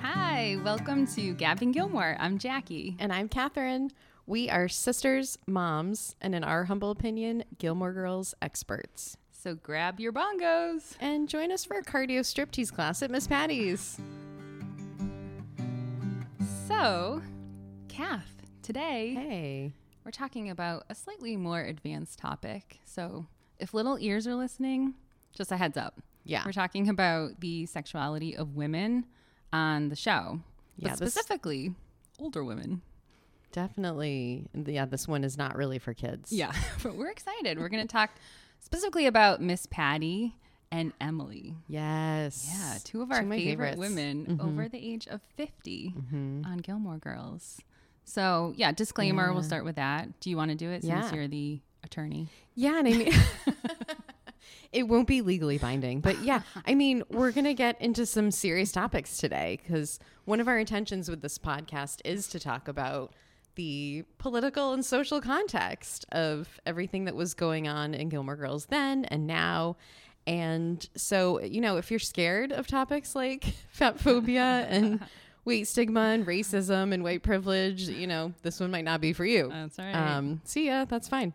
Hi, welcome to Gabbing Gilmore. I'm Jackie. And I'm Catherine. We are sisters, moms, and in our humble opinion, Gilmore Girls experts. So grab your bongos. And join us for a cardio striptease class at Miss Patty's. So, Kath, today Hey. We're talking about a slightly more advanced topic. So, if little ears are listening, just a heads up. Yeah. We're talking about the sexuality of women on the show, Yeah, but this- specifically older women. Definitely. Yeah, this one is not really for kids. Yeah, but we're excited. We're going to talk specifically about Miss Patty and Emily. Yes. Yeah, two of our my favorite favorites. women Mhm. over the age of 50 Mhm. on Gilmore Girls. So, yeah, disclaimer, we'll start with that. Do you want to do it since Yeah. you're the attorney? Yeah, and I mean, it won't be legally binding, but yeah, I mean, we're gonna get into some serious topics today because one of our intentions with this podcast is to talk about the political and social context of everything that was going on in Gilmore Girls then and now. And so, you know, if you're scared of topics like fat phobia and weight stigma and racism and white privilege, you know, this one might not be for you. That's right. Um, see ya, that's fine.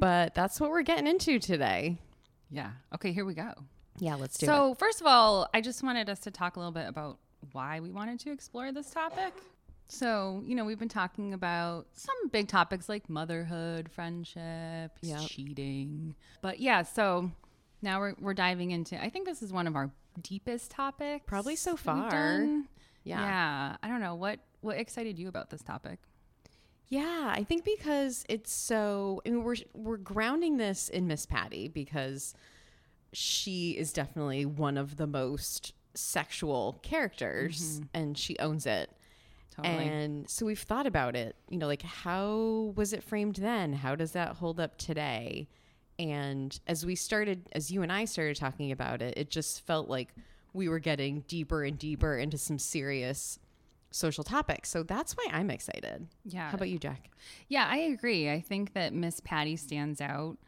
But that's what we're getting into today. yeah. Okay, here we go. Yeah, let's do it. So, first of all, I just wanted us to talk a little bit about why we wanted to explore this topic. So, you know, we've been talking about some big topics like motherhood, friendship, Yep. cheating. But yeah, so now we're, we're diving into, I think this is one of our deepest topics. Probably so far. Yeah. Yeah. I don't know. What, what excited you about this topic? Yeah, I think because it's so I mean we're we're grounding this in Miss Patty because she is definitely one of the most sexual characters mm-hmm. and she owns it. Totally. And so we've thought about it, you know, like how was it framed then? How does that hold up today? And as we started, as you and I started talking about it, it just felt like we were getting deeper and deeper into some serious social topics. So that's why I'm excited. yeah. How about you, Jack? Yeah, I agree. I think that Miss Patty stands out.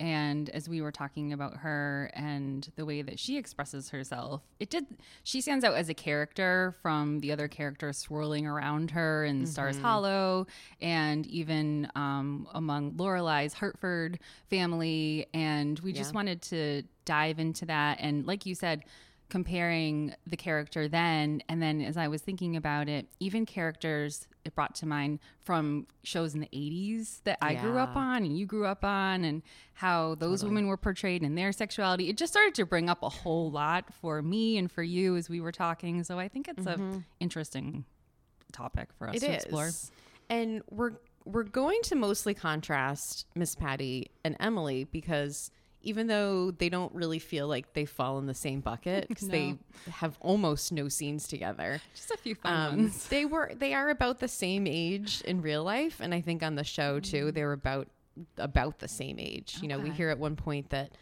And as we were talking about her and the way that she expresses herself, it did, she stands out as a character from the other characters swirling around her in Stars Hollow and even um, among Lorelai's Hartford family. And we just wanted to dive into that. And like you said, comparing the character then and then as I was thinking about it, even characters it brought to mind from shows in the 80s that I grew up on and you grew up on and how those women were portrayed and their sexuality. It just started to bring up a whole lot for me and for you as we were talking. So I think it's a mm-hmm. interesting topic for us It to is. explore. And we're we're going to mostly contrast Miss Patty and Emily because even though they don't really feel like they fall in the same bucket because they have almost no scenes together. Just a few fun Um, ones. they were they are about the same age in real life, and I think on the show too they were about about the same age. You know, we hear at one point that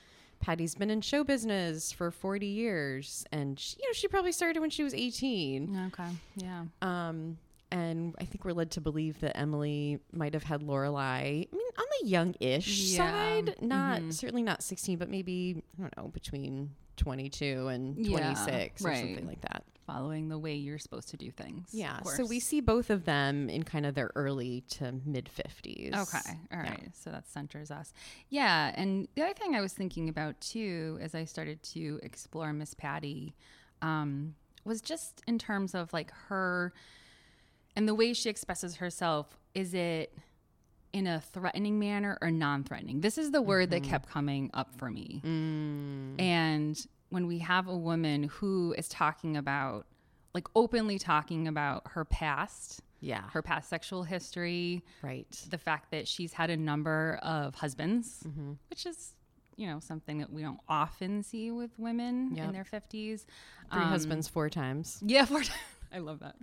Patty's been in show business for forty years, and she, you know she probably started when she was eighteen. Okay. Yeah. Um, and I think we're led to believe that Emily might have had Lorelai. I mean, on the young-ish Yeah. side, not Mhm. certainly not sixteen, but maybe I don't know between twenty-two and Yeah, twenty-six or right. something like that. Following the way you're supposed to do things. Yeah. So we see both of them in kind of their early to mid fifties. Okay. All right. Yeah. So that centers us. Yeah. And the other thing I was thinking about too, as I started to explore Miss Patty, um, was just in terms of like her and the way she expresses herself. Is it in a threatening manner or non threatening? This is the word that kept coming up for me. Mm, And when we have a woman who is talking about, like openly talking about her past, yeah. her past sexual history, right. the fact that she's had a number of husbands, Mm-hmm. which is, you know, something that we don't often see with women Yep. in their 50s. Three Um, husbands, four times. Yeah, four times. I love that.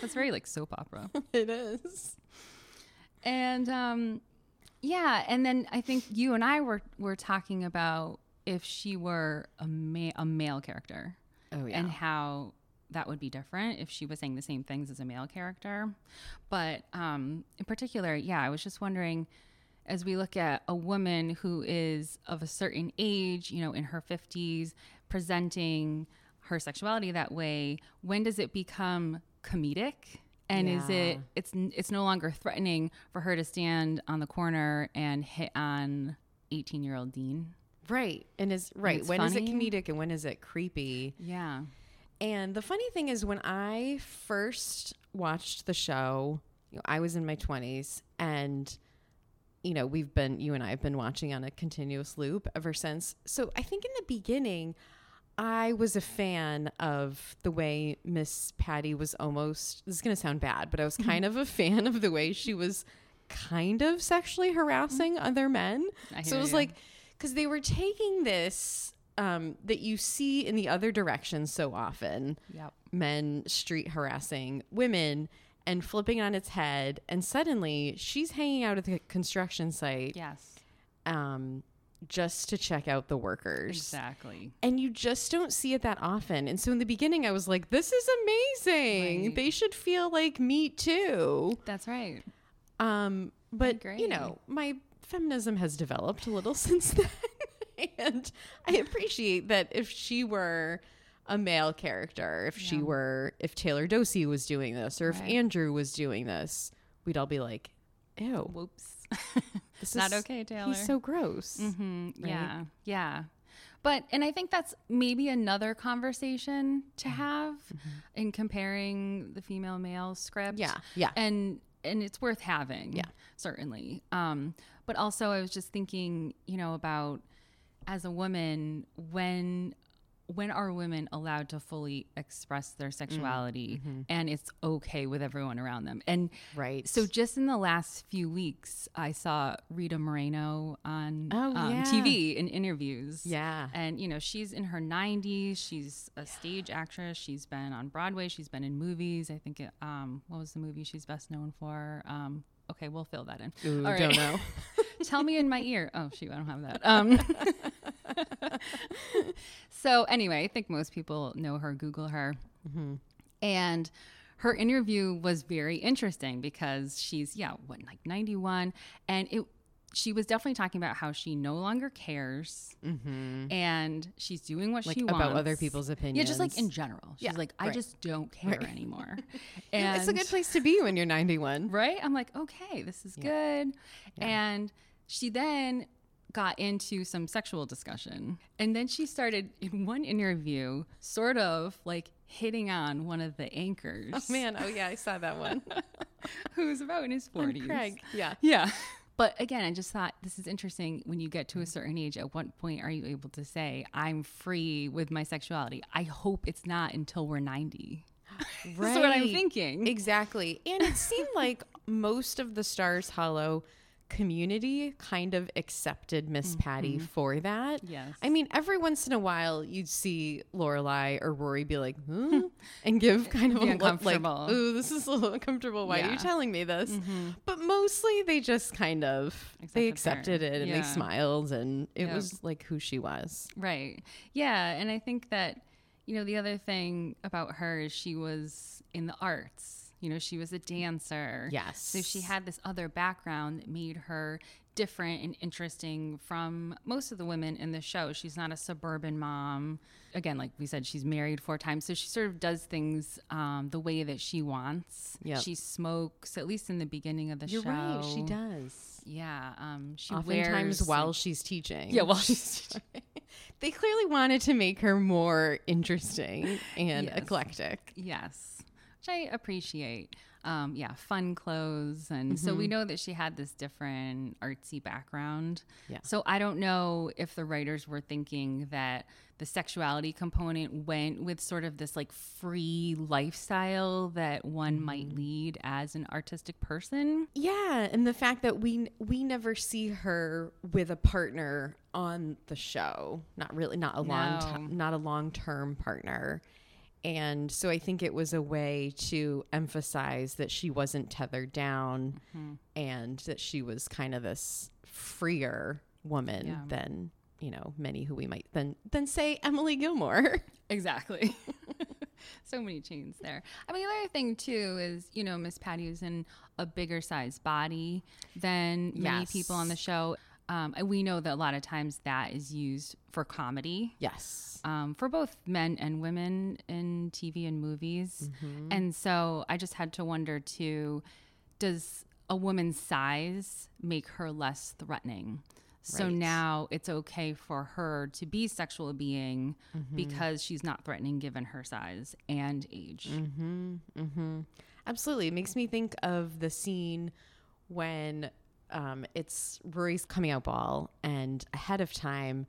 That's very like soap opera. It is. And um, yeah, and then I think you and I were were talking about if she were a ma- a male character Oh yeah. and how that would be different if she was saying the same things as a male character. But um, in particular, yeah, I was just wondering as we look at a woman who is of a certain age, you know, in her 50s, presenting her sexuality that way, when does it become comedic? And is it it's it's no longer threatening for her to stand on the corner and hit on 18-year-old Dean? Right. And is right. it's When is it comedic and when is it creepy? Yeah. And the funny thing is, when I first watched the show, you know, I was in my 20s, and you know, we've been you and I have been watching on a continuous loop ever since. So I think in the beginning, I was a fan of the way Miss Patty was almost. This is going to sound bad, but I was kind of a fan of the way she was kind of sexually harassing other men. So it was you. like because they were taking this um, that you see in the other direction so often Yep. men street harassing women and flipping on its head and suddenly she's hanging out at the construction site Yes. um, just to check out the workers Exactly. and you just don't see it that often and so in the beginning i was like this is amazing Right. they should feel like me too That's right. um, but agree. you know, my feminism has developed a little since then, and I appreciate that if she were a male character, if she were, if Taylor Doose was doing this, or if Andrew was doing this, we'd all be like, "Ew, Whoops. this Not is okay, Taylor. He's so gross." Mm-hmm, right? Yeah. Yeah. But, and I think that's maybe another conversation Mm-hmm. to have in comparing the female male script. Yeah, yeah. And, and it's worth having. Yeah. Certainly. Um, but also I was just thinking, you know, about as a woman, when, when are women allowed to fully express their sexuality mm-hmm. and it's okay with everyone around them? And Right. so just in the last few weeks, I saw Rita Moreno on Oh, um, yeah. TV in interviews. yeah, And, you know, she's in her 90s. She's a stage actress. She's been on Broadway. She's been in movies. I think, it, um, what was the movie she's best known for? Um, okay, we'll fill that in. Ooh, All right. don't know. Tell me in my ear. Oh, shoot, I don't have that. So, anyway, I think most people know her, Google her. Mm-hmm. And her interview was very interesting because she's, yeah, what, like 91. And it, she was definitely talking about how she no longer cares mm-hmm. and she's doing what Like she wants about other people's opinions. Yeah, just like in general. She's Yeah, like, I right. just don't care Right. anymore. And it's a good place to be when you're 91. right? I'm like, okay, this is good. And she then got into some sexual discussion. And then she started in one interview, sort of like hitting on one of the anchors. Oh man, oh yeah, I saw that one. Who's about in his 40s. Craig, yeah. Yeah. But again, I just thought this is interesting. When you get to a certain age, at what point are you able to say, I'm free with my sexuality? I hope it's not until we're 90. That's what I'm thinking. Exactly. And it seemed like most of the Stars Hollow community kind of accepted Miss Patty mm-hmm. for that. Yes. I mean, every once in a while you'd see Lorelai or Rory be like, huh? and give kind of a look like, ooh, this is a little uncomfortable. Why are you telling me this? Mm-hmm. But mostly they just kind of they Accepted accepted her. it and Yeah. they smiled and it Yep. was like who she was. Right. Yeah. And I think that, you know, the other thing about her is she was in the arts. You know, she was a dancer. Yes. So she had this other background that made her different and interesting from most of the women in the show. She's not a suburban mom. Again, like we said, she's married four times. So she sort of does things um, the way that she wants. Yep. She smokes, at least in the beginning of the You're show. right, she does. Yeah. Um, she Oftentimes wears, while she's teaching. yeah, while she's they clearly wanted to make her more interesting and Yes. eclectic. Yes, which I appreciate. Um, yeah, fun clothes, and so we know that she had this different artsy background. Yeah. So I don't know if the writers were thinking that the sexuality component went with sort of this like free lifestyle that one might lead as an artistic person. Yeah, and the fact that we we never see her with a partner on the show, not really, not a long, No. ti- not a long term partner, and so I think it was a way to emphasize that she wasn't tethered down, Mm-hmm. and that she was kind of this freer woman Yeah. than you know many who we might then then say Emily Gilmore. Exactly. so many chains there. I mean, the other thing too is, you know, Miss Patty is in a bigger size body than many Yes. people on the show. Um, and we know that a lot of times that is used for comedy. Yes. Um, for both men and women in TV and movies. Mm-hmm. And so I just had to wonder too does a woman's size make her less threatening? So Right. now it's okay for her to be sexual being Mm-hmm. because she's not threatening given her size and age. Mm-hmm. Absolutely. It makes me think of the scene when um, it's Rory's coming out ball, and ahead of time,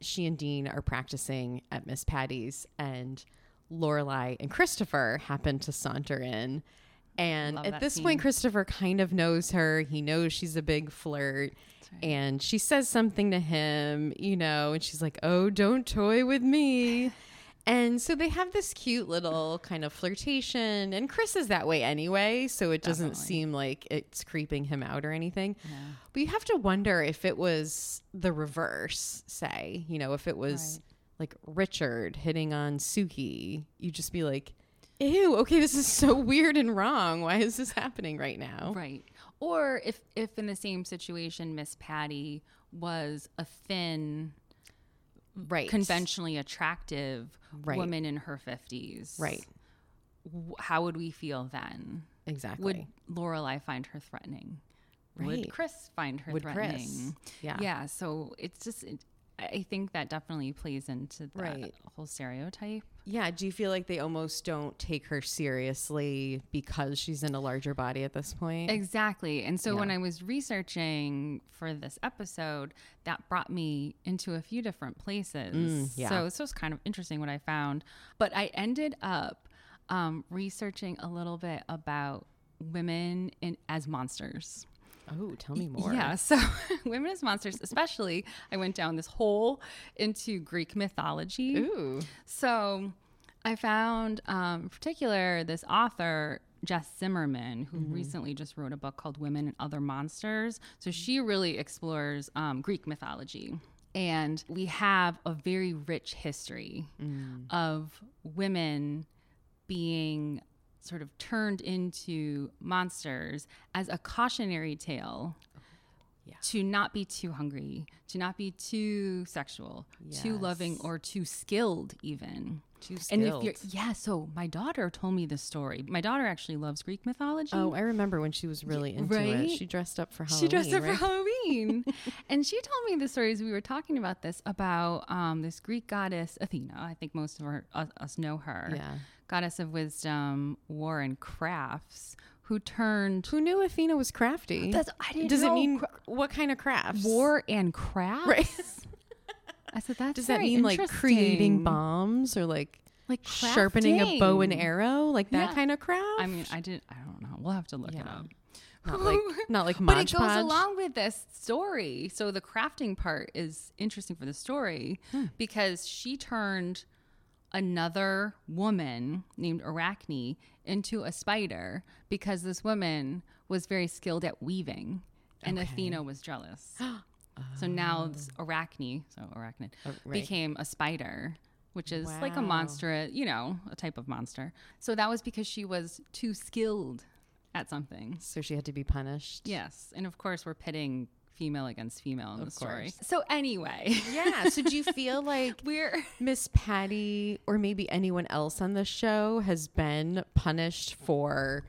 she and Dean are practicing at Miss Patty's, and Lorelai and Christopher happen to saunter in. And Love at this scene. point, Christopher kind of knows her. He knows she's a big flirt. right. And she says something to him, you know, and she's like, Oh, don't toy with me. And so they have this cute little kind of flirtation. And Chris is that way anyway. So it doesn't Definitely. seem like it's creeping him out or anything. But you have to wonder if it was the reverse, say, you know, if it was like Richard hitting on Suki, you'd just be like, Ew, okay, this is so weird and wrong. Why is this happening right now? Right. Or if if in the same situation Miss Patty was a thin Right. conventionally attractive Right. woman in her 50s. Right. How would we feel then? Exactly. Would Lorelai find her threatening? Right. Would Chris find her Would threatening? Chris. Yeah. Yeah. So it's just, it, I think that definitely plays into that Right. whole stereotype. Yeah. Do you feel like they almost don't take her seriously because she's in a larger body at this point? Exactly. And so when I was researching for this episode, that brought me into a few different places. Mm, yeah. So this was kind of interesting what I found. But I ended up um, researching a little bit about women in as monsters. Oh, tell me more. Yeah, so women as monsters, especially I went down this hole into Greek mythology. Ooh. So I found, um, in particular, this author, Jess Zimmerman, who recently just wrote a book called Women and Other Monsters. So she really explores um, Greek mythology. And we have a very rich history of women being sort of turned into monsters as a cautionary tale Yeah. to not be too hungry, to not be too sexual, too loving, or too skilled, even. Too And if you're, skilled. yeah, so my daughter told me this story. My daughter actually loves Greek mythology. Oh, I remember when she was really into right? it. She dressed up for Halloween. she dressed up right? for Halloween. and she told me the stories. We were talking about this about um, this Greek goddess Athena. I think most of our, us, us know her. Yeah. Goddess of wisdom, war, and crafts, who turned Who knew Athena was crafty? That's- I didn't Does know it mean cra- what kind of crafts? war and crafts. Right. I said that's Does that mean like creating bombs or like like sharpening a bow and arrow, like that Yeah. kind of craft? I mean, I didn't. I don't know. We'll have to look it up. not like not like But it goes Podge. along with this story. So the crafting part is interesting for the story Hmm. because she turned another woman named Arachne into a spider because this woman was very skilled at weaving and Athena was jealous. so now oh. this Arachne, so Arachnid, Oh, right. became a spider. Which is like a Wow. monster, you know, a type of monster. So that was because she was too skilled at something. So she had to be punished. Yes, and of course we're pitting female against female in Of the story. course. So anyway, Yeah. So do you feel like we're Miss Patty or maybe anyone else on the show has been punished for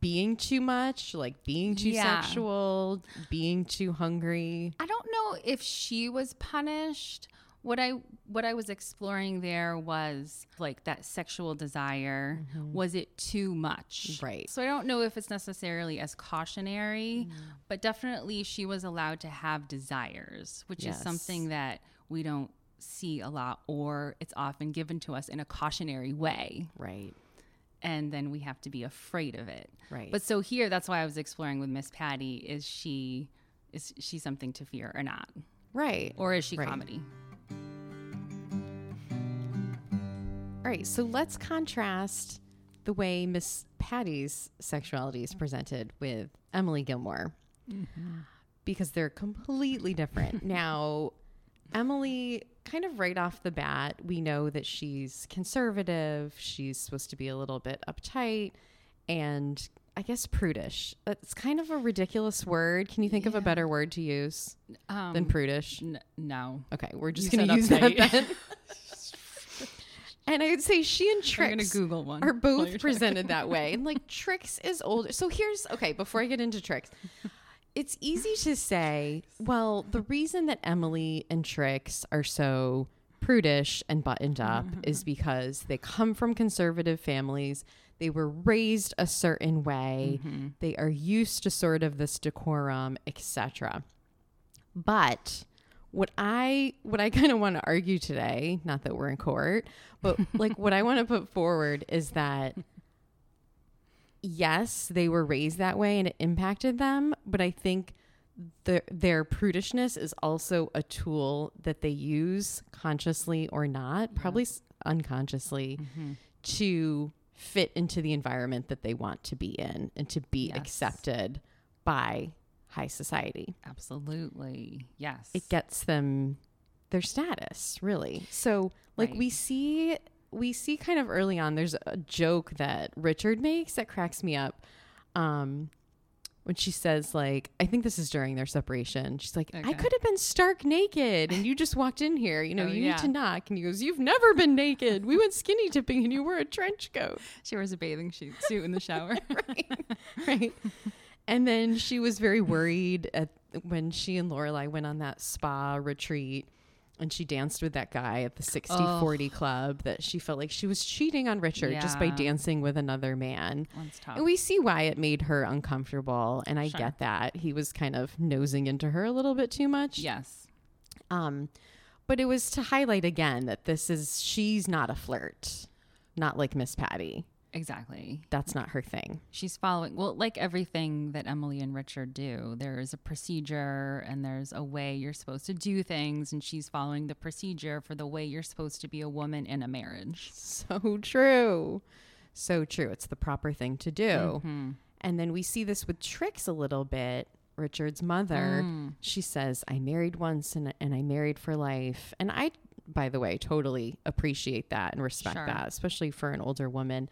being too much, like being too Yeah. sexual, being too hungry? I don't know if she was punished. What I what I was exploring there was like that sexual desire. Was it too much? Mm-hmm. Right. So I don't know if it's necessarily as cautionary, Mm. but definitely she was allowed to have desires, which Yes. is something that we don't see a lot or it's often given to us in a cautionary way. Right. and then we have to be afraid of it. Right. But so here, that's why I was exploring with Miss Patty: is she is she something to fear or not, Right. or is she Right. comedy? All right, so let's contrast the way Miss Patty's sexuality is presented with Emily Gilmore because they're completely different. now, Emily, kind of right off the bat, we know that she's conservative. She's supposed to be a little bit uptight and I guess prudish. It's kind of a ridiculous word. Can you think of a better word to use Um, than prudish? n- no. Okay, we're just going to use that uptight. then. and I would say she and Trix gonna Google one. are both presented that way. And like Trix is older. So here's okay, before I get into Trix, it's easy to say, well, the reason that Emily and Trix are so prudish and buttoned up is because they come from conservative families. They were raised a certain way. They are used to sort of this decorum, etc. But what I what I kind of want to argue today, not that we're in court, but like what I want to put forward is that yes, they were raised that way and it impacted them, but I think the, their prudishness is also a tool that they use consciously or not, probably s unconsciously, Mm-hmm. to fit into the environment that they want to be in and to be Yes. accepted by high society. Absolutely. Yes. It gets them their status, really. So, like Right. we see we see kind of early on there's a joke that Richard makes that cracks me up. Um when she says like I think this is during their separation. She's like, I could have been stark naked and you just walked in here. You know, Oh, you yeah. need to knock. And he goes, You've never been naked. We went skinny dipping and you wore a trench coat. she wears a bathing suit suit in the shower. right. right. And then she was very worried at when she and Lorelai went on that spa retreat and she danced with that guy at the 60 Ugh. 40 club that she felt like she was cheating on Richard just by dancing with another man. And we see why it made her uncomfortable and I Sure. get that. He was kind of nosing into her a little bit too much. yes. Um but it was to highlight again that this is she's not a flirt. Not like Miss Patty. Exactly. That's not her thing. She's following, well, like everything that Emily and Richard do, there is a procedure and there's a way you're supposed to do things. And she's following the procedure for the way you're supposed to be a woman in a marriage. So true. So true. It's the proper thing to do. Mhm. And then we see this with Trix a little bit. Richard's mother, Mm. she says, I married once and, and I married for life. And I, by the way, totally appreciate that and respect Sure. that, especially for an older woman.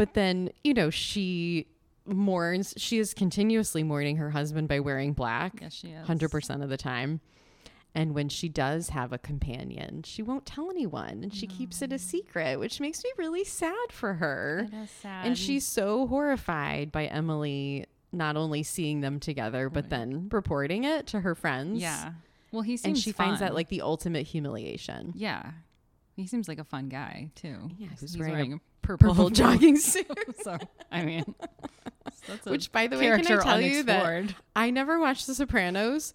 But then, you know, she mourns, she is continuously mourning her husband by wearing black. Yes, she is. 100% of the time. And when she does have a companion, she won't tell anyone and she keeps it a mm. secret, which makes me really sad for her. It is sad. And she's so horrified by Emily not only seeing them together, but Right. then reporting it to her friends. yeah. Well, he seems And she finds that like the ultimate humiliation. yeah. He seems like a fun guy too. Yeah, he was he's wearing wearing, a purple, Purple jogging suit. so I mean, Which, by the way, can I tell you that. I never watched The Sopranos,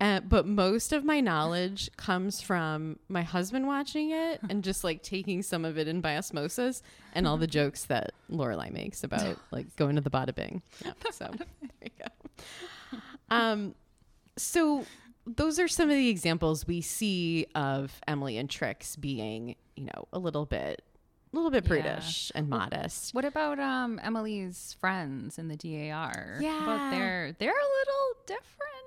uh, but most of my knowledge comes from my husband watching it and just like taking some of it in by osmosis and all the jokes that Lorelai makes about like going to the bada bing. Yeah, so there you go. Um, so those are some of the examples we see of Emily and Trix being, you know, a little bit, a little bit Yeah. prudish and modest. What about um Emily's friends in the DAR? Yeah. about they're they're a little different.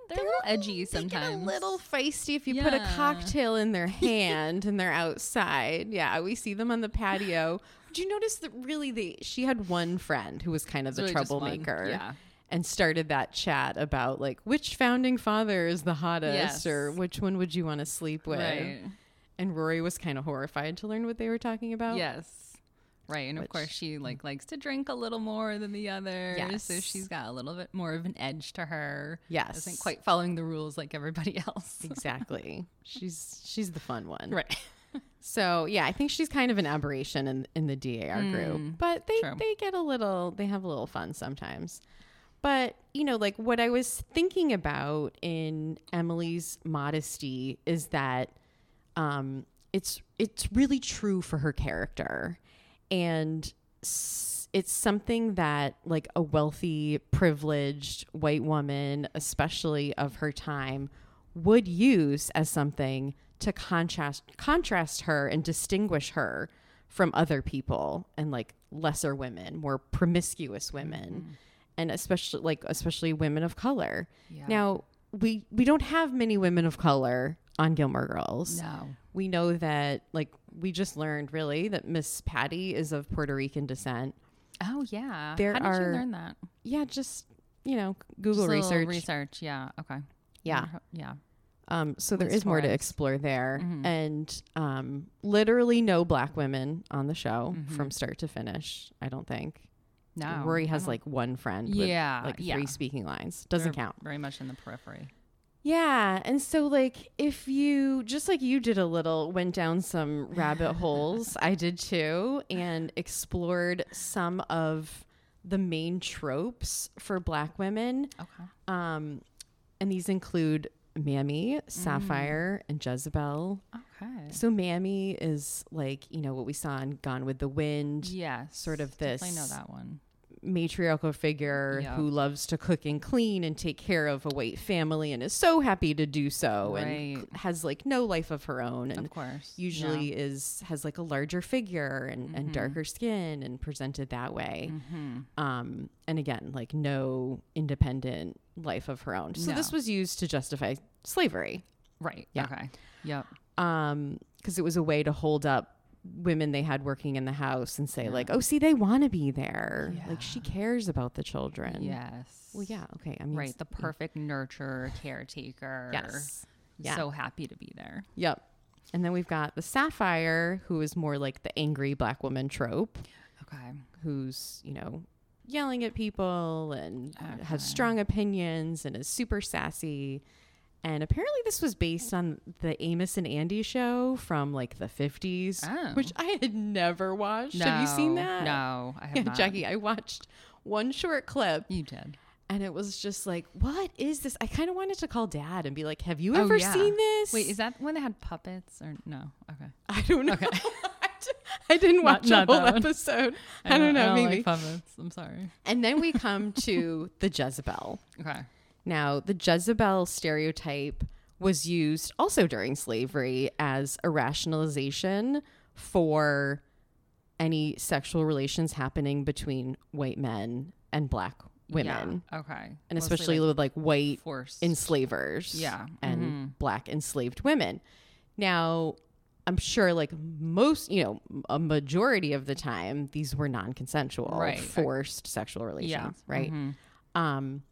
They're, a little edgy They sometimes. get a little feisty if you put a cocktail in their hand and they're outside. Yeah, we see them on the patio. Did you notice that really they she had one friend who was kind of It's the really troublemaker Yeah. and started that chat about like which founding father is the hottest Yes. or which one would you want to sleep with. Right. And Rory was kind of horrified to learn what they were talking about. Yes. Right. And of course she like likes to drink a little more than the others. So she's got a little bit more of an edge to her. Yes. Isn't quite following the rules like everybody else. Exactly. she's she's the fun one. right. So yeah, I think she's kind of an aberration in in the DAR group, Mm, but they true. they get a little they have a little fun sometimes. But you know, like what I was thinking about in Emily's modesty is that um, it's it's really true for her character, and s- it's something that like a wealthy, privileged white woman, especially of her time, would use as something to contrast contrast her and distinguish her from other people and like lesser women, more promiscuous women, and especially like especially women of color. Yeah. Now, we we don't have many women of color on Gilmore Girls. No. We know that, like, we just learned really that Miss Patty is of Puerto Rican descent. Oh yeah. There How did are- you learn that? Yeah, just, you know, Google Just research. Research. Yeah. Okay. Yeah. Yeah. Um, so there Liz is more to explore there. Mhm. And um, literally no black women on the show Mhm. from start to finish, I don't think. No. Rory has like one friend with Yeah. like yeah. three speaking lines. Doesn't They're count. Very much in the periphery. Yeah. And so, like, if you just like you did a little, went down some rabbit holes, I did too, and explored some of the main tropes for black women. Okay. Um, and these include Mammy, Sapphire, and Jezebel. Okay. So Mammy is like, you know, what we saw in Gone with the Wind, Yes. sort of this. I know that one. Matriarchal figure Yeah. who loves to cook and clean and take care of a white family and is so happy to do so and Right. c- has like no life of her own and Of course. usually is has like a larger figure and, and Mhm. darker skin and presented that way. hmm Um, and again, like no independent life of her own. So No. this was used to justify slavery. Right. Yeah. Okay. Yep. um because it was a way to hold up women they had working in the house and say Yeah. like oh see they want to be there like she cares about the children Yes. well yeah okay i mean right. The perfect nurture caretaker. yes Yeah. So happy to be there. yep and then we've got the sapphire who is more like the angry black woman trope Okay. who's you know yelling at people and Okay. has strong opinions and is super sassy and apparently this was based on the Amos and Andy show from like the 50s, Oh. which I had never watched. Have you seen that? No, I have Yeah, not. Jackie, I watched one short clip You did. and it was just like, what is this? I kind of wanted to call dad and be like, have you Oh, ever yeah. seen this? Wait, is that when they had puppets or no? Okay. I don't know. Okay. I didn't watch not a whole episode. I don't know, I maybe. like puppets. I'm sorry. and then we come to the Jezebel. Okay. Now, the Jezebel stereotype was used also during slavery as a rationalization for any sexual relations happening between white men and black women, Yeah. Okay. and Mostly, especially like, with like white forced. enslavers Yeah. and Mhm. black enslaved women. Now, I'm sure like most, you know, a majority of the time these were non-consensual, Right. forced sexual relations, yeah. right? Mhm. Um,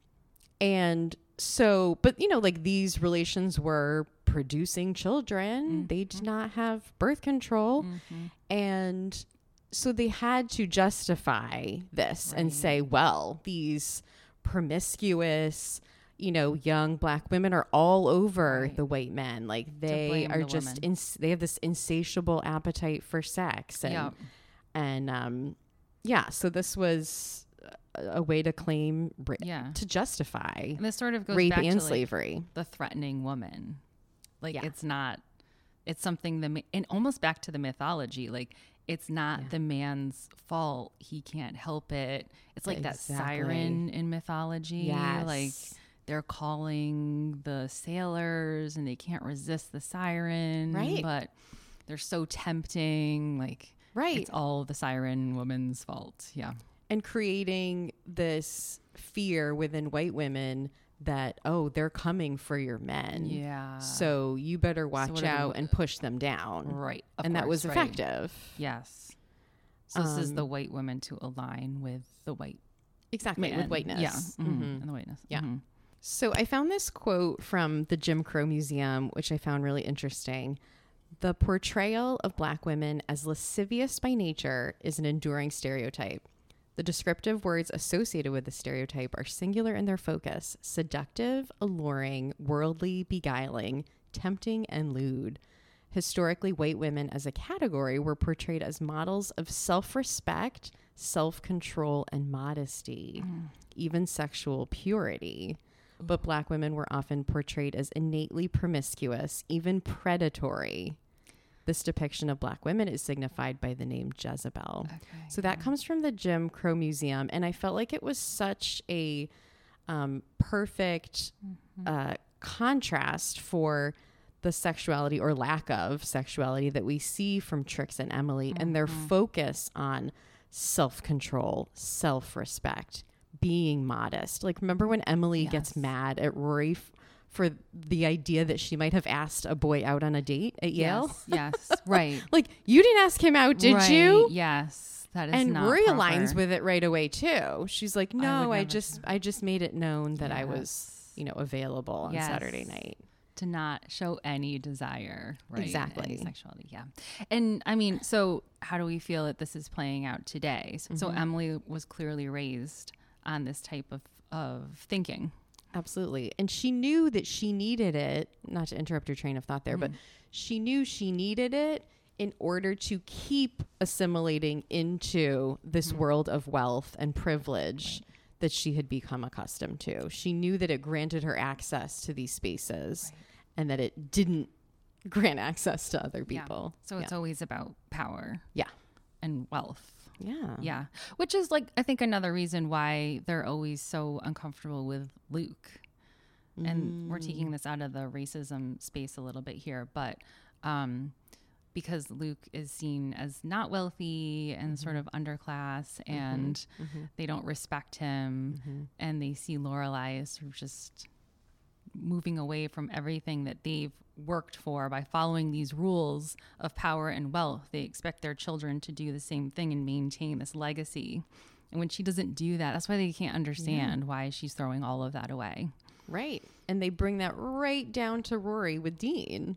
and so, but you know, like these relations were producing children. They did not have birth control. Mhm. And so they had to justify this and say, well, these promiscuous, you know, young black women are all over Right. the white men. Like they are the just, ins- they have this insatiable appetite for sex. And, Yeah. and, um, yeah, so this was a, way to claim, ra- Yeah. to justify And this sort of goes rape back and to like, slavery. the threatening woman. Like Yeah. it's not. It's something that, and almost back to the mythology. Like it's not Yeah. the man's fault. He can't help it. It's like that siren in mythology. Yes. Like they're calling the sailors and they can't resist the siren. Right. But they're so tempting. Like right. it's all the siren woman's fault. Yeah. And creating this fear within white women that oh they're coming for your men Yeah. so you better watch the- out and push them down right. and that was course, right. effective Yes. So this is Um, the white women to align with the white exactly man. with whiteness Yeah. mhm, Mhm. And the whiteness. Yeah. mhm. so i found this quote from the jim crow museum which i found really interesting the portrayal of black women as lascivious by nature is an enduring stereotype The descriptive words associated with the stereotype are singular in their focus seductive, alluring, worldly, beguiling, tempting, and lewd. Historically, white women as a category were portrayed as models of self respect, self control, and modesty, mm. even sexual purity. But black women were often portrayed as innately promiscuous, even predatory. This depiction of black women is signified by the name Jezebel. Okay. So that comes from the Jim Crow Museum, and I felt like it was such a um, perfect uh, contrast for the sexuality or lack of sexuality that we see from Trix and Emily, and their focus on self control, self respect, being modest. Like, remember when Emily gets mad at Rory f- for the idea that she might have asked a boy out on a date at Yale. Yes, yes, right. Like you didn't ask him out, did Right, you? Yes, that is and not Rory proper. aligns with it right away too. She's like, "No, I, never just I just made it known that I was, you know, available on Yes. Saturday night." to not show any desire, right? Exactly. Any sexuality, yeah. And I mean, so how do we feel that this is playing out today? So, Mm-hmm. so Emily was clearly raised on this type of of thinking. Absolutely. And she knew that she needed it, not to interrupt your train of thought there, Mm. but she knew she needed it in order to keep assimilating into this world of wealth and privilege that she had become accustomed to. She knew that it granted her access to these spaces and that it didn't grant access to other Yeah. people. So it's always about power Yeah. and wealth. Yeah. Yeah. Which is like I think another reason why they're always so uncomfortable with Luke. And we're taking Mm. this out of the racism space a little bit here, but um because Luke is seen as not wealthy and sort Mm-hmm. of underclass and they don't respect him Mm-hmm. and they see Lorelai as sort of just moving away from everything that they've worked for by following these rules of power and wealth. They expect their children to do the same thing and maintain this legacy. And when she doesn't do that, that's why they can't understand why she's throwing all of that away. Right. And they bring that right down to Rory with Dean.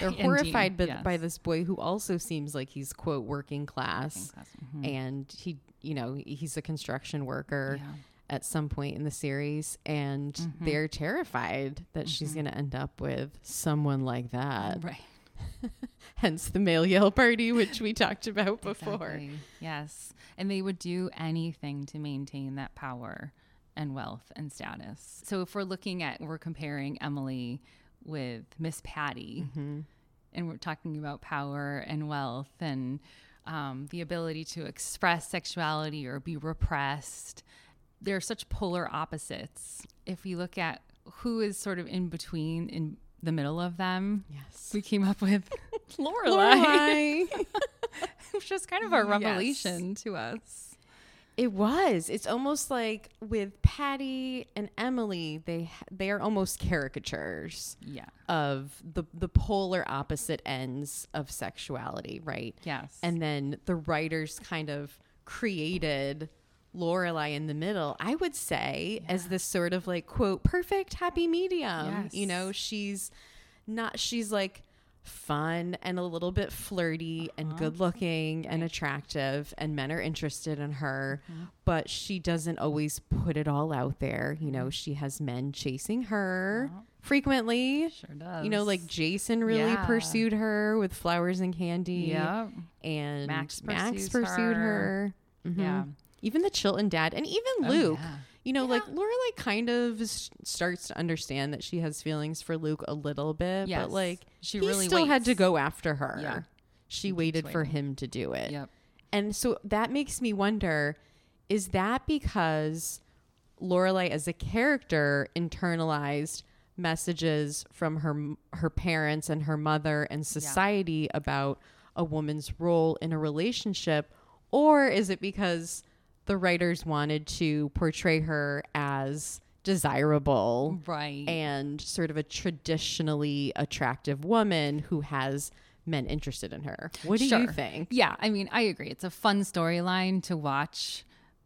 They're And Dean, horrified by, yes. by this boy who also seems like he's quote working class, Mhm. and he you know he's a construction worker Yeah. At some point in the series and Mm-hmm. they're terrified that she's going to end up with someone like that Right. hence the male Yale party which we talked about before Exactly. Yes. And they would do anything to maintain that power and wealth and status. So if we're looking at, we're comparing Emily with Miss Patty, Mm-hmm. and we're talking about power and wealth and um, the ability to express sexuality or be repressed. They're such polar opposites. If we look at who is sort of in between, in the middle of them, yes we came up with Lorelai, which was just kind of a Yes. revelation to us. It was. It's almost like with Patty and Emily, they they are almost caricatures Yeah. of the the polar opposite ends of sexuality, right? Yes. And then the writers kind of created Lorelai in the middle. I would say as this sort of like quote perfect happy medium. Yes. You know, she's not. She's like fun and a little bit flirty Uh-huh. and good looking and attractive and men are interested in her Mm-hmm. but she doesn't always put it all out there you Mm-hmm. know she has men chasing her frequently sure does. you know like jason really Yeah. pursued her with flowers and candy yeah. and Max max, pursued her, Mhm. Yeah. Even the chilton dad and even Oh, luke yeah. you know like lorelai kind of s- starts to understand that she has feelings for luke a little bit Yes. but like She he really still had to go after her Yeah. she keeps waited for him to do it Yep. and so that makes me wonder is that because Lorelai as a character internalized messages from her her parents and her mother and society about a woman's role in a relationship or is it because the writers wanted to portray her as desirable Right. and sort of a traditionally attractive woman who has men interested in her. What do you think? Yeah, I mean, I agree. It's a fun storyline to watch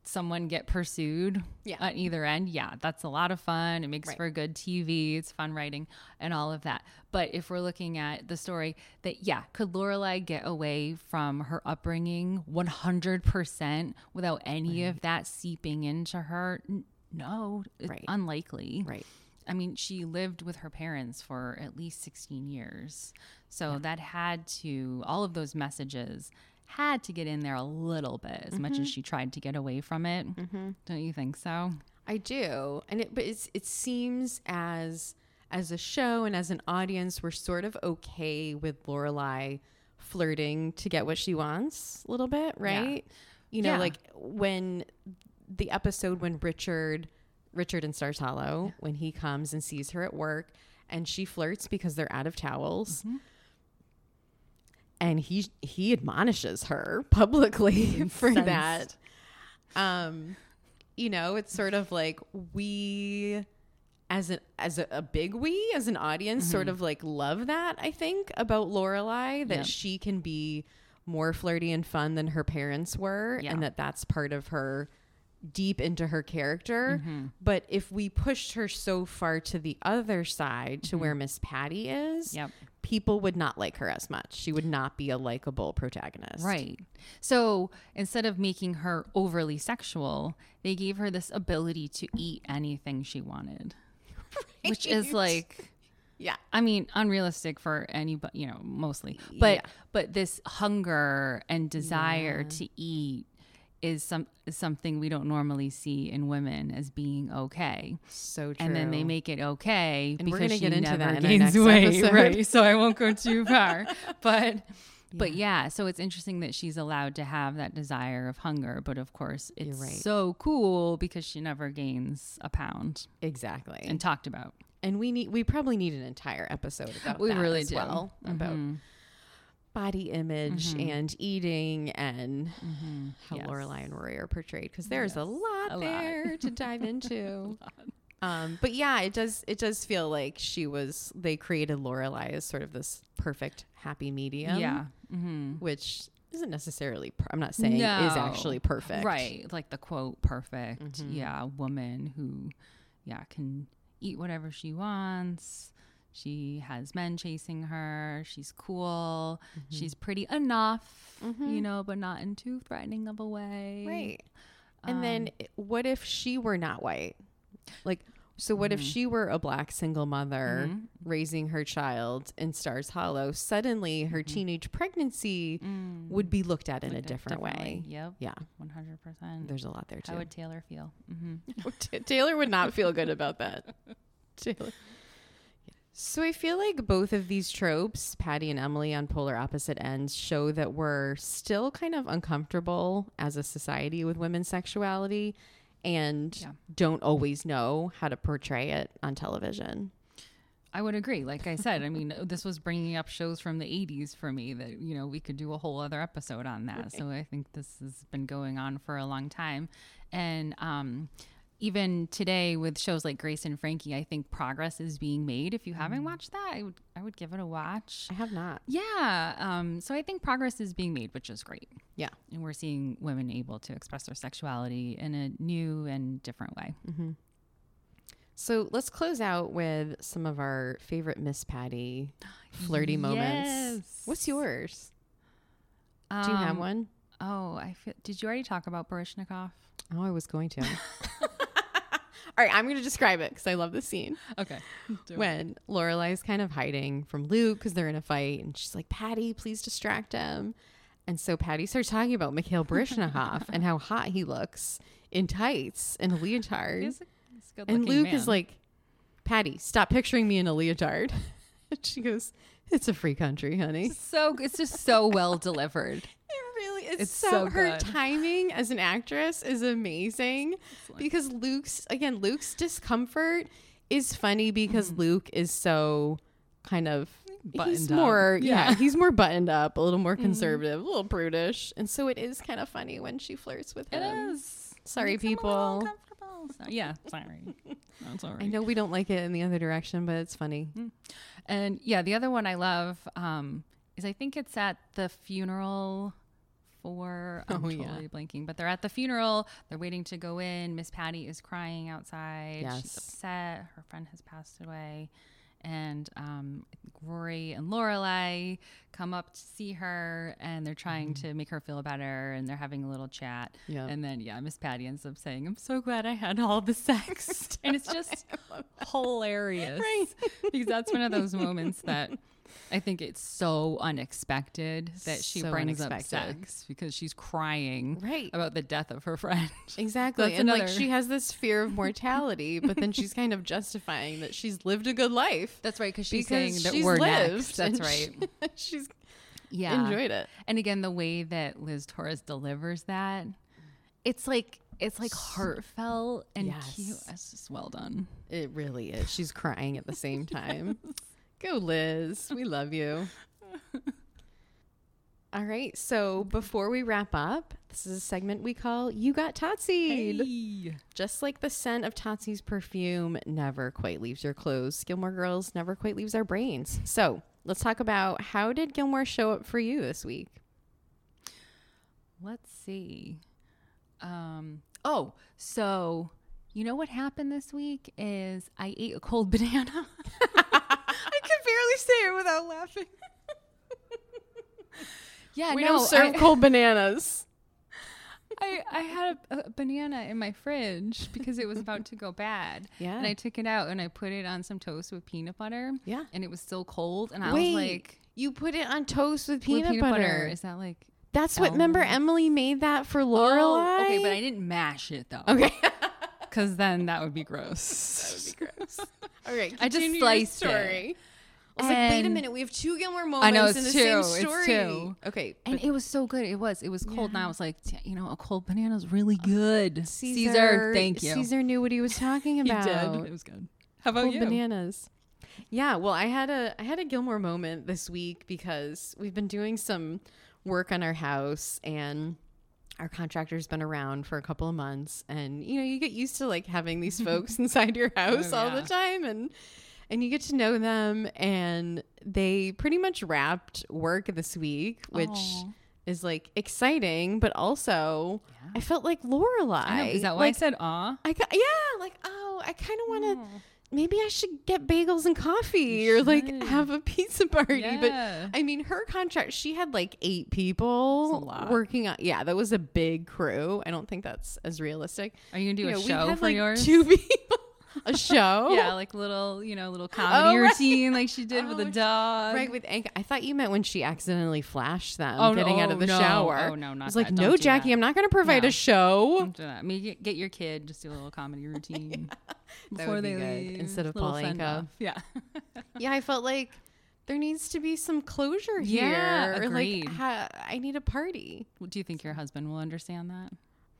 someone get pursued Yeah. on either end. Yeah, that's a lot of fun. It makes Right. for good TV. It's fun writing and all of that. But if we're looking at the story that yeah, could Lorelai get away from her upbringing 100% without any of that seeping into her? No, it's Right. unlikely. Right. I mean, she lived with her parents for at least 16 years. So that had to, all of those messages had to get in there a little bit as much Mm-hmm. as she tried to get away from it. Don't you think so? I do, and it but it's, it seems as as a show and as an audience, we're sort of okay with Lorelai flirting to get what she wants a little bit, right? You know, Yeah. like when the episode when Richard Richard in Stars Hollow when he comes and sees her at work and she flirts because they're out of towels. Mm-hmm. And he he admonishes her publicly for that. Um you know, it's sort of like we as a as a, a big we as an audience sort of like love that I think about Lorelai that Yep. she can be more flirty and fun than her parents were Yeah. and that that's part of her deep into her character Mm-hmm. but if we pushed her so far to the other side to where Miss Patty is Yep. people would not like her as much she would not be a likable protagonist Right. So instead of making her overly sexual, they gave her this ability to eat anything she wanted, which is like, yeah I mean, unrealistic for anybody, you know, mostly. But Yeah. but this hunger and desire to eat is some is something we don't normally see in women as being okay. so true And then they make it okay And we're because gonna she get into never that in gains weight, episode. right? So I won't go too far, but but yeah, so it's interesting that she's allowed to have that desire of hunger, but of course it's right. so cool because she never gains a pound exactly and talked about. and we need we probably need an entire episode about We that really as do. well about Mhm. Body image and eating and how Yes. Lorelai and Rory are portrayed because there's a lot A lot. there to dive into. Um, but yeah, it does it does feel like she was they created Lorelai as sort of this perfect happy medium. yeah. hmm which isn't necessarily per- I'm not saying is actually perfect. Right. Like the quote, perfect. Mm-hmm. Yeah. Woman who, yeah, can eat whatever she wants. She has men chasing her. She's cool. Mm-hmm. She's pretty enough, you know, but not in too threatening of a way. Right. And Um, then what if she were not white? Like so what if she were a black single mother raising her child in Stars Hollow? Suddenly her teenage pregnancy would be looked at in a Looked different, way. Yep. Yeah. 100%. There's a lot there too. How would Taylor feel? hmm Taylor would not feel good about that. Taylor. So I feel like both of these tropes, Patty and Emily on polar opposite ends, show that we're still kind of uncomfortable as a society with women's sexuality and Yeah. don't always know how to portray it on television. I would agree. Like I said, I mean, this was bringing up shows from the 80s for me that, you know, we could do a whole other episode on that. So I think this has been going on for a long time. And um, even today with shows like Grace and Frankie, I think progress is being made. If you haven't watched that, I would I would give it a watch. I have not. Yeah. Um, so I think progress is being made, which is great. Yeah. And we're seeing women able to express their sexuality in a new and different way. So let's close out with some of our favorite Miss Patty flirty moments. What's yours? Do you have Um, one? Oh, I feel, did you already talk about Baryshnikov? Oh, I was going to. All right, I'm going to describe it because I love the scene. Okay. when Lorelai's kind of hiding from Luke because they're in a fight, and she's like, "Patty, please distract him." And so Patty starts talking about Mikhail Baryshnikov and how hot he looks in tights and a leotard. He's a, he's a And Luke man. is like, "Patty, stop picturing me in a leotard." and she goes, "It's a free country, honey." so it's just so well delivered. It is It's so, so her timing as an actress is amazing because Luke's again Luke's discomfort is funny because Luke is so kind of he's Mm-hmm. Buttoned up. more yeah. Yeah. Mm-hmm. he's more buttoned up a little more conservative a little prudish and so it is kind of funny when she flirts with him is. sorry Makes him a little people. So- yeah, sorry. I know we don't like it in the other direction but it's funny And yeah, the other one I love um, is I think it's at the funeral for I'm Oh, yeah. totally blanking, but they're at the funeral. They're waiting to go in. Miss Patty is crying outside. Yes. She's upset. Her friend has passed away. And um, Rory and Lorelai come up to see her, and they're trying to make her feel better, and they're having a little chat. Mm-hmm. Yeah. And then yeah, Miss Patty ends up saying, "I'm so glad I had all the sex," and it's just hilarious, Right. because that's one of those moments that I think it's so unexpected that she So brings up sex because she's crying Right. about the death of her friend. Exactly. That's and like she has this fear of mortality, but then she's kind of justifying that she's lived a good life. That's right, because she's saying that she's we're lived. next. That's right. she- she's Yeah, enjoyed it. And again, the way that Liz Torres delivers that, it's like it's like heartfelt and Yes. cute. It's just well done. It really is. She's crying at the same time. Go, Liz. We love you. All right. So before we wrap up, this is a segment we call You Got Totsied. Hey. Just like the scent of Totsy's perfume never quite leaves your clothes, Gilmore Girls never quite leaves our brains. So let's talk about how did Gilmore show up for you this week? Let's see. Um, oh, so you know what happened this week is I ate a cold banana. I say it without laughing. yeah, We no, don't serve I, cold bananas. I, I had a, a banana in my fridge because it was about to go bad. Yeah. And I took it out and I put it on some toast with peanut butter. Yeah. And it was still cold. And I Wait, was like, you put it on toast with with peanut, butter. Is that like. That's what. Remember, Emily made that for Lorelai. Oh, okay, but I didn't mash it though. Okay. Because then that would be gross. that would be gross. All right. I just continue your sliced it. I was like, wait a minute. We have two Gilmore moments I know, in the two, same it's story. two. Okay. And it was so good. It was. It was cold, and I was like, you know, a cold banana is really uh, good. Caesar, thank you. Caesar knew what he was talking he about. did. It was good. How about cold you? bananas. Yeah, well, I had a I had a Gilmore moment this week because we've been doing some work on our house and our contractor's been around for a couple of months and you know you get used to like having these folks inside your oh, house Oh, all yeah. the time and and you get to know them and they pretty much wrapped work this week which Aw. is like exciting but also Yeah. I felt like Lorelai I know. Is that why like, uh"? I said "aw"? I yeah like oh I kind of want to Oh. maybe I should get bagels and coffee You or like have a pizza party. Yeah. But I mean, her contract, she had like eight people working on. Yeah, that was a big crew. I don't think that's as realistic. Are you gonna do You a know, we show for like yours? two people. A show? yeah, like little, you know, little oh, comedy Oh, right. routine, like she did with Oh, a dog. Right with Anka. I thought you meant when she accidentally flashed them Oh, no, getting out of oh, the no. shower. Oh, no, I not was like, that. no, Jackie, that. I'm not going to provide No. a show. Don't do that. Maybe get, get your kid just do a little comedy routine before would be they good, leave. instead of Little Paul Anka. Yeah. yeah, I felt like there needs to be some closure here. Yeah, agreed. Like, ha- I need a party. Do you think your husband will understand that?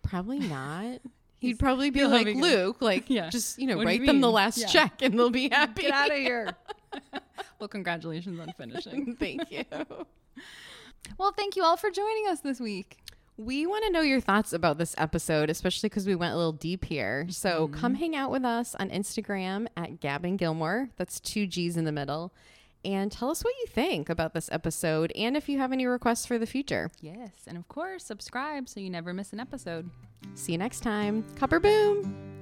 Probably not. He'd probably be like, Luke, like, Yeah. just, you know, What do you write them the last Yeah. check and they'll be happy. Get out of here. well, congratulations on finishing. Thank you. Well, thank you all for joining us this week. We want to know your thoughts about this episode, especially because we went a little deep here. So mm-hmm. come hang out with us on Instagram at Gavin Gilmore. That's two G's in the middle. And tell us what you think about this episode and if you have any requests for the future. Yes, and of course, subscribe so you never miss an episode. See you next time. Copper boom.